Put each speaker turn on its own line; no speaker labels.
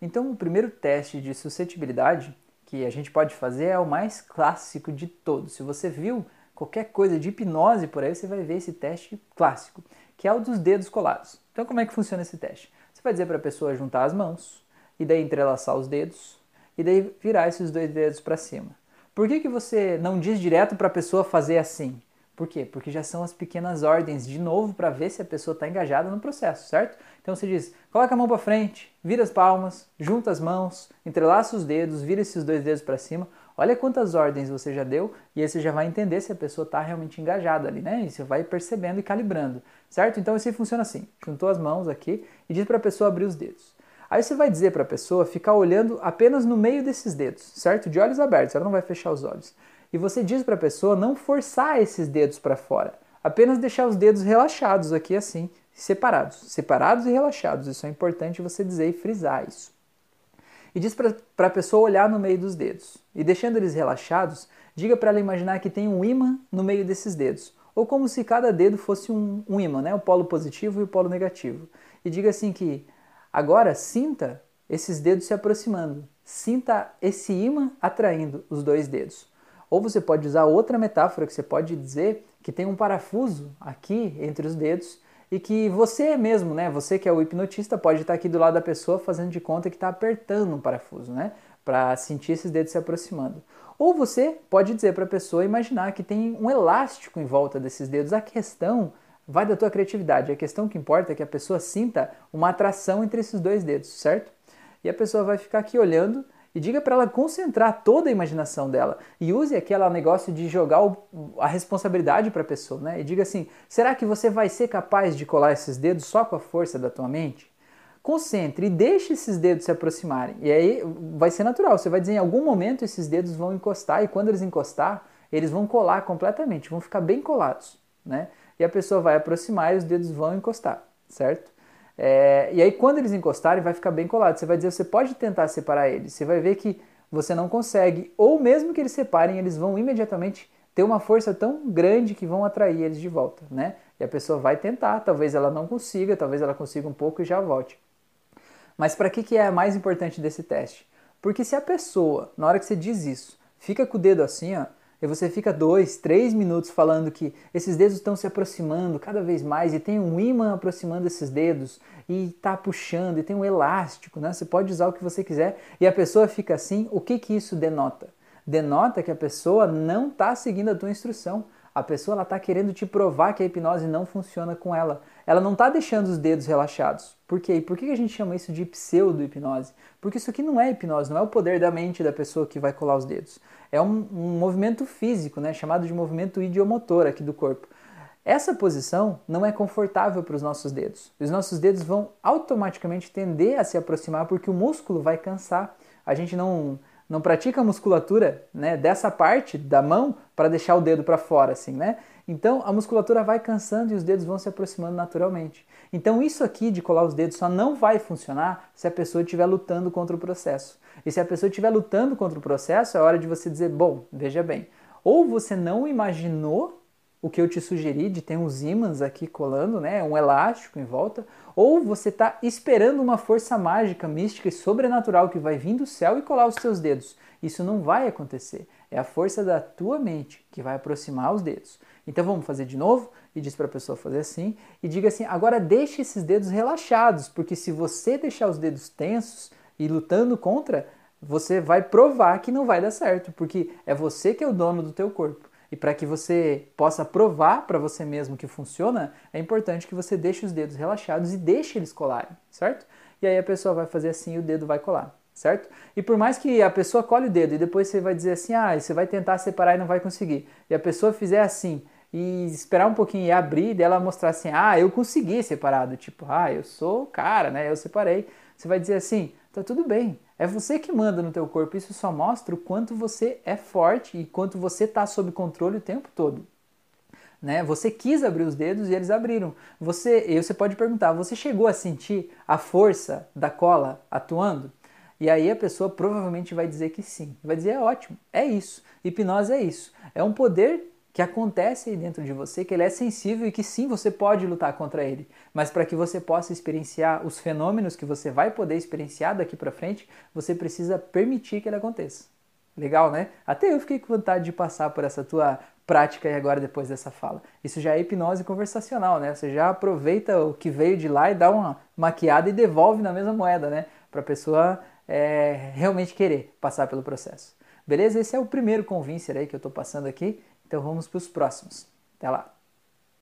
Então, o primeiro teste de suscetibilidade que a gente pode fazer é o mais clássico de todos. Se você viu qualquer coisa de hipnose por aí, você vai ver esse teste clássico, que é o dos dedos colados. Então, como é que funciona esse teste? Você vai dizer para a pessoa juntar as mãos, e daí entrelaçar os dedos, e daí virar esses dois dedos para cima. Por que, que você não diz direto para a pessoa fazer assim? Por quê? Porque já são as pequenas ordens de novo para ver se a pessoa está engajada no processo, certo? Então você diz: coloca a mão para frente, vira as palmas, junta as mãos, entrelaça os dedos, vira esses dois dedos para cima. Olha quantas ordens você já deu e aí você já vai entender se a pessoa está realmente engajada ali, né? E você vai percebendo e calibrando, certo? Então isso funciona assim: juntou as mãos aqui e diz para a pessoa abrir os dedos. Aí você vai dizer para a pessoa ficar olhando apenas no meio desses dedos, certo? De olhos abertos, ela não vai fechar os olhos. E você diz para a pessoa não forçar esses dedos para fora, apenas deixar os dedos relaxados aqui assim, separados, separados e relaxados. Isso é importante você dizer e frisar isso. E diz para a pessoa olhar no meio dos dedos. E deixando eles relaxados, diga para ela imaginar que tem um imã no meio desses dedos. Ou como se cada dedo fosse um, um imã, né? o polo positivo e o polo negativo. E diga assim que agora sinta esses dedos se aproximando. Sinta esse imã atraindo os dois dedos. Ou você pode usar outra metáfora que você pode dizer que tem um parafuso aqui entre os dedos e que você mesmo, né, você que é o hipnotista, pode estar aqui do lado da pessoa fazendo de conta que está apertando um parafuso, né, para sentir esses dedos se aproximando. Ou você pode dizer para a pessoa imaginar que tem um elástico em volta desses dedos. A questão vai da tua criatividade. A questão que importa é que a pessoa sinta uma atração entre esses dois dedos, certo? E a pessoa vai ficar aqui olhando e diga para ela concentrar toda a imaginação dela e use aquele negócio de jogar o, a responsabilidade para a pessoa, né? E diga assim: será que você vai ser capaz de colar esses dedos só com a força da tua mente? Concentre e deixe esses dedos se aproximarem. E aí vai ser natural. Você vai dizer em algum momento esses dedos vão encostar e quando eles encostar, eles vão colar completamente, vão ficar bem colados, né? E a pessoa vai aproximar e os dedos vão encostar, certo? É, e aí, quando eles encostarem, vai ficar bem colado. Você vai dizer, você pode tentar separar eles. Você vai ver que você não consegue. Ou mesmo que eles separem, eles vão imediatamente ter uma força tão grande que vão atrair eles de volta, né? E a pessoa vai tentar, talvez ela não consiga, talvez ela consiga um pouco e já volte. Mas para que, que é mais importante desse teste? Porque se a pessoa, na hora que você diz isso, fica com o dedo assim, ó, e você fica dois, três minutos falando que esses dedos estão se aproximando cada vez mais e tem um ímã aproximando esses dedos e está puxando e tem um elástico, né? Você pode usar o que você quiser e a pessoa fica assim. O que que isso denota? Denota que a pessoa não está seguindo a tua instrução. A pessoa está querendo te provar que a hipnose não funciona com ela. Ela não está deixando os dedos relaxados. Por quê? E por que a gente chama isso de pseudo-hipnose? Porque isso aqui não é hipnose, não é o poder da mente da pessoa que vai colar os dedos. É um, um movimento físico, né, chamado de movimento idiomotor aqui do corpo. Essa posição não é confortável para os nossos dedos. Os nossos dedos vão automaticamente tender a se aproximar porque o músculo vai cansar. A gente não não pratica a musculatura né, dessa parte da mão para deixar o dedo para fora, assim, né? Então a musculatura vai cansando e os dedos vão se aproximando naturalmente. Então isso aqui de colar os dedos só não vai funcionar se a pessoa estiver lutando contra o processo. E se a pessoa estiver lutando contra o processo, é hora de você dizer, bom, veja bem, ou você não imaginou o que eu te sugeri de ter uns ímãs aqui colando, né, um elástico em volta, ou você está esperando uma força mágica, mística e sobrenatural que vai vir do céu e colar os seus dedos. Isso não vai acontecer. É a força da tua mente que vai aproximar os dedos. Então vamos fazer de novo e diz para a pessoa fazer assim e diga assim: agora deixe esses dedos relaxados, porque se você deixar os dedos tensos e lutando contra, você vai provar que não vai dar certo, porque é você que é o dono do teu corpo. E para que você possa provar para você mesmo que funciona, é importante que você deixe os dedos relaxados e deixe eles colarem, certo? E aí a pessoa vai fazer assim e o dedo vai colar, certo? E por mais que a pessoa cole o dedo e depois você vai dizer assim, ah, você vai tentar separar e não vai conseguir, e a pessoa fizer assim e esperar um pouquinho e abrir, dela mostrar assim, ah, eu consegui separar, do tipo, ah, eu sou o cara, né? Eu separei. Você vai dizer assim, tá tudo bem, é você que manda no teu corpo. Isso só mostra o quanto você é forte e quanto você está sob controle o tempo todo. Né? Você quis abrir os dedos e eles abriram. Você, e você pode perguntar, você chegou a sentir a força da cola atuando? E aí a pessoa provavelmente vai dizer que sim. Vai dizer é ótimo, é isso. Hipnose é isso. É um poder que acontece aí dentro de você, que ele é sensível e que sim, você pode lutar contra ele. Mas para que você possa experienciar os fenômenos que você vai poder experienciar daqui para frente, você precisa permitir que ele aconteça. Legal, né? Até eu fiquei com vontade de passar por essa tua prática aí agora depois dessa fala. Isso já é hipnose conversacional, né? Você já aproveita o que veio de lá e dá uma maquiada e devolve na mesma moeda, né? Para a pessoa é, realmente querer passar pelo processo. Beleza? Esse é o primeiro convincer aí que eu estou passando aqui. Então vamos para os próximos. Até lá!